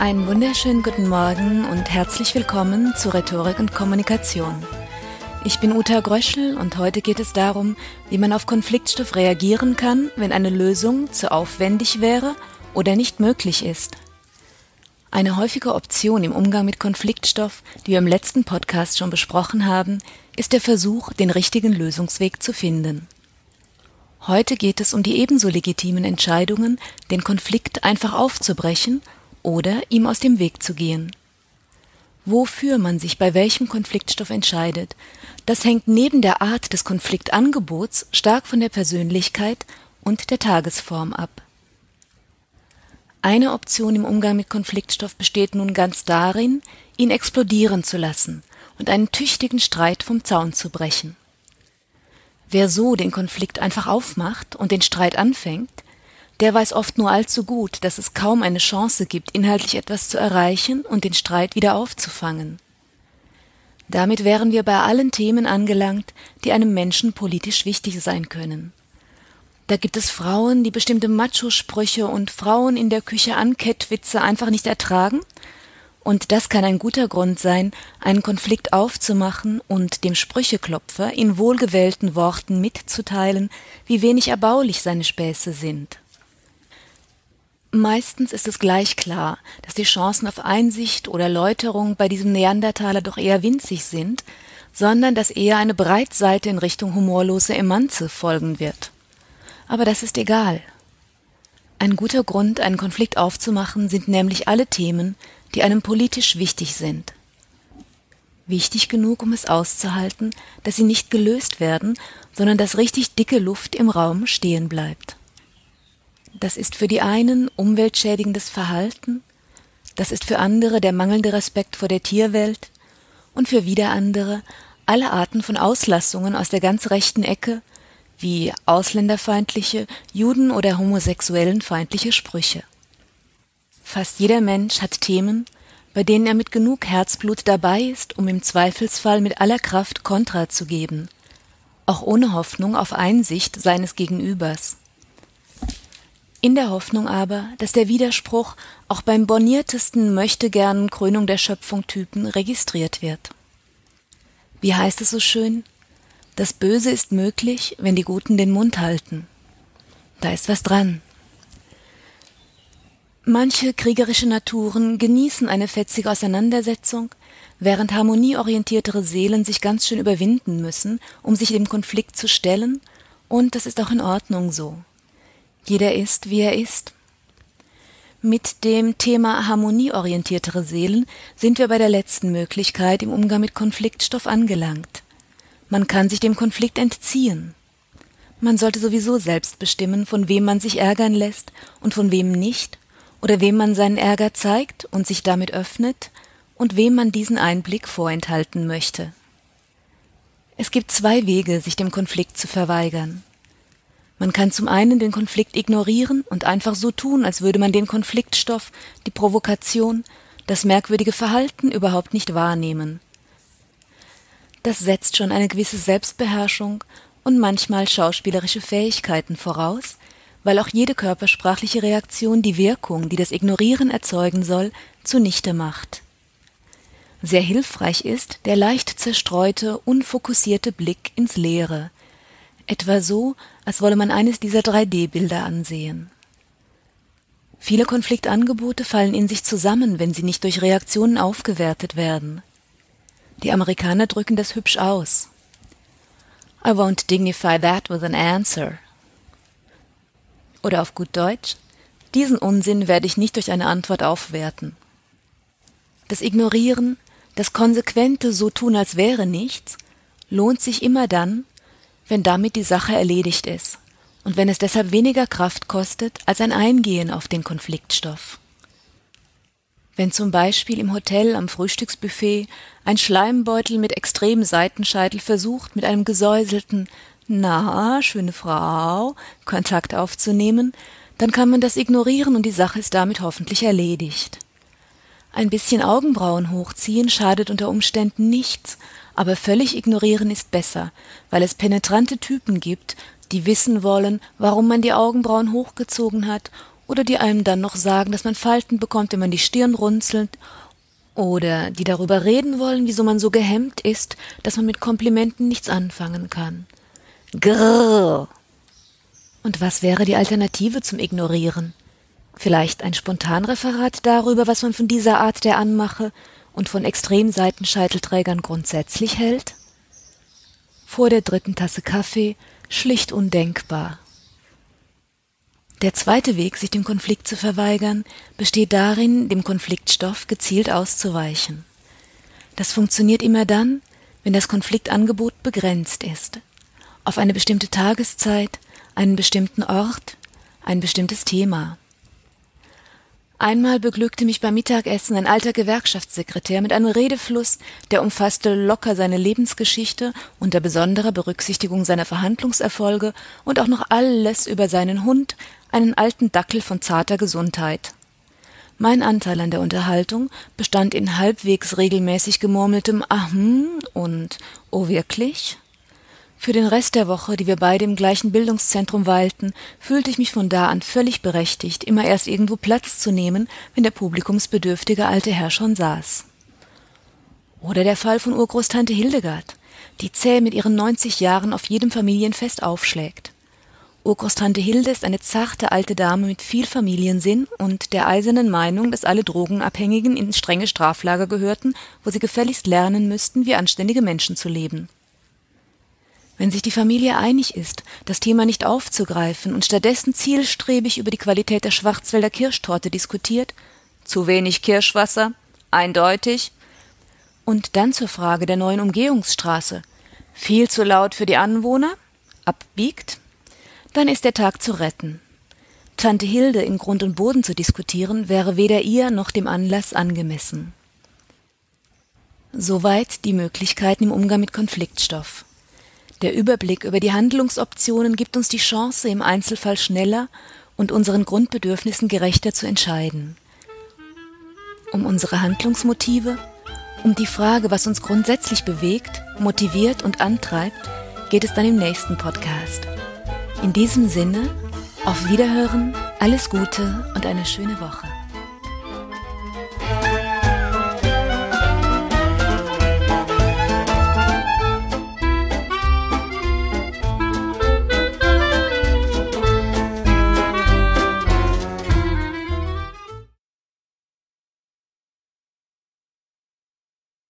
Einen wunderschönen guten Morgen und herzlich willkommen zu Rhetorik und Kommunikation. Ich bin Uta Gröschel und heute geht es darum, wie man auf Konfliktstoff reagieren kann, wenn eine Lösung zu aufwendig wäre oder nicht möglich ist. Eine häufige Option im Umgang mit Konfliktstoff, die wir im letzten Podcast schon besprochen haben, ist der Versuch, den richtigen Lösungsweg zu finden. Heute geht es um die ebenso legitimen Entscheidungen, den Konflikt einfach aufzubrechen oder ihm aus dem Weg zu gehen. Wofür man sich bei welchem Konfliktstoff entscheidet, das hängt neben der Art des Konfliktangebots stark von der Persönlichkeit und der Tagesform ab. Eine Option im Umgang mit Konfliktstoff besteht nun ganz darin, ihn explodieren zu lassen und einen tüchtigen Streit vom Zaun zu brechen. Wer so den Konflikt einfach aufmacht und den Streit anfängt, der weiß oft nur allzu gut, dass es kaum eine Chance gibt, inhaltlich etwas zu erreichen und den Streit wieder aufzufangen. Damit wären wir bei allen Themen angelangt, die einem Menschen politisch wichtig sein können. Da gibt es Frauen, die bestimmte Macho-Sprüche und Frauen in der Küche Ankettwitze einfach nicht ertragen, und das kann ein guter Grund sein, einen Konflikt aufzumachen und dem Sprücheklopfer in wohlgewählten Worten mitzuteilen, wie wenig erbaulich seine Späße sind. Meistens ist es gleich klar, dass die Chancen auf Einsicht oder Läuterung bei diesem Neandertaler doch eher winzig sind, sondern dass eher eine Breitseite in Richtung humorlose Emanze folgen wird. Aber das ist egal. Ein guter Grund, einen Konflikt aufzumachen, sind nämlich alle Themen, die einem politisch wichtig sind. Wichtig genug, um es auszuhalten, dass sie nicht gelöst werden, sondern dass richtig dicke Luft im Raum stehen bleibt. Das ist für die einen umweltschädigendes Verhalten, das ist für andere der mangelnde Respekt vor der Tierwelt und für wieder andere alle Arten von Auslassungen aus der ganz rechten Ecke, wie ausländerfeindliche, juden- oder homosexuellenfeindliche Sprüche. Fast jeder Mensch hat Themen, bei denen er mit genug Herzblut dabei ist, um im Zweifelsfall mit aller Kraft Kontra zu geben, auch ohne Hoffnung auf Einsicht seines Gegenübers in der Hoffnung aber, dass der Widerspruch auch beim borniertesten möchtegern Krönung der Schöpfung Typen registriert wird. Wie heißt es so schön? Das Böse ist möglich, wenn die Guten den Mund halten. Da ist was dran. Manche kriegerische Naturen genießen eine fetzige Auseinandersetzung, während harmonieorientiertere Seelen sich ganz schön überwinden müssen, um sich dem Konflikt zu stellen, und das ist auch in Ordnung so. Jeder ist, wie er ist. Mit dem Thema harmonieorientiertere Seelen sind wir bei der letzten Möglichkeit im Umgang mit Konfliktstoff angelangt. Man kann sich dem Konflikt entziehen. Man sollte sowieso selbst bestimmen, von wem man sich ärgern lässt und von wem nicht, oder wem man seinen Ärger zeigt und sich damit öffnet, und wem man diesen Einblick vorenthalten möchte. Es gibt zwei Wege, sich dem Konflikt zu verweigern. Man kann zum einen den Konflikt ignorieren und einfach so tun, als würde man den Konfliktstoff, die Provokation, das merkwürdige Verhalten überhaupt nicht wahrnehmen. Das setzt schon eine gewisse Selbstbeherrschung und manchmal schauspielerische Fähigkeiten voraus, weil auch jede körpersprachliche Reaktion die Wirkung, die das Ignorieren erzeugen soll, zunichte macht. Sehr hilfreich ist der leicht zerstreute, unfokussierte Blick ins Leere, etwa so, als wolle man eines dieser 3D-Bilder ansehen. Viele Konfliktangebote fallen in sich zusammen, wenn sie nicht durch Reaktionen aufgewertet werden. Die Amerikaner drücken das hübsch aus. I won't dignify that with an answer. Oder auf gut Deutsch, diesen Unsinn werde ich nicht durch eine Antwort aufwerten. Das Ignorieren, das konsequente So tun, als wäre nichts, lohnt sich immer dann, wenn damit die Sache erledigt ist und wenn es deshalb weniger Kraft kostet als ein Eingehen auf den Konfliktstoff. Wenn zum Beispiel im Hotel am Frühstücksbuffet ein Schleimbeutel mit extremem Seitenscheitel versucht, mit einem gesäuselten Na, schöne Frau, Kontakt aufzunehmen, dann kann man das ignorieren und die Sache ist damit hoffentlich erledigt. Ein bisschen Augenbrauen hochziehen schadet unter Umständen nichts, aber völlig ignorieren ist besser, weil es penetrante Typen gibt, die wissen wollen, warum man die Augenbrauen hochgezogen hat oder die einem dann noch sagen, dass man Falten bekommt, wenn man die Stirn runzelt, oder die darüber reden wollen, wieso man so gehemmt ist, dass man mit Komplimenten nichts anfangen kann. Grrr. Und was wäre die Alternative zum Ignorieren? Vielleicht ein Spontanreferat darüber, was man von dieser Art der Anmache und von Extremseitenscheitelträgern grundsätzlich hält? Vor der dritten Tasse Kaffee schlicht undenkbar. Der zweite Weg, sich dem Konflikt zu verweigern, besteht darin, dem Konfliktstoff gezielt auszuweichen. Das funktioniert immer dann, wenn das Konfliktangebot begrenzt ist. Auf eine bestimmte Tageszeit, einen bestimmten Ort, ein bestimmtes Thema. Einmal beglückte mich beim Mittagessen ein alter Gewerkschaftssekretär mit einem Redefluss, der umfasste locker seine Lebensgeschichte unter besonderer Berücksichtigung seiner Verhandlungserfolge und auch noch alles über seinen Hund, einen alten Dackel von zarter Gesundheit. Mein Anteil an der Unterhaltung bestand in halbwegs regelmäßig gemurmeltem Ahm und Oh wirklich? Für den Rest der Woche, die wir beide im gleichen Bildungszentrum weilten, fühlte ich mich von da an völlig berechtigt, immer erst irgendwo Platz zu nehmen, wenn der publikumsbedürftige alte Herr schon saß. Oder der Fall von Urgroßtante Hildegard, die zäh mit ihren neunzig Jahren auf jedem Familienfest aufschlägt. Urgroßtante Hilde ist eine zarte alte Dame mit viel Familiensinn und der eisernen Meinung, dass alle Drogenabhängigen in strenge Straflager gehörten, wo sie gefälligst lernen müssten, wie anständige Menschen zu leben. Wenn sich die Familie einig ist, das Thema nicht aufzugreifen und stattdessen zielstrebig über die Qualität der Schwarzwälder Kirschtorte diskutiert, zu wenig Kirschwasser, eindeutig, und dann zur Frage der neuen Umgehungsstraße, viel zu laut für die Anwohner, abbiegt, dann ist der Tag zu retten. Tante Hilde in Grund und Boden zu diskutieren, wäre weder ihr noch dem Anlass angemessen. Soweit die Möglichkeiten im Umgang mit Konfliktstoff. Der Überblick über die Handlungsoptionen gibt uns die Chance, im Einzelfall schneller und unseren Grundbedürfnissen gerechter zu entscheiden. Um unsere Handlungsmotive, um die Frage, was uns grundsätzlich bewegt, motiviert und antreibt, geht es dann im nächsten Podcast. In diesem Sinne, auf Wiederhören, alles Gute und eine schöne Woche.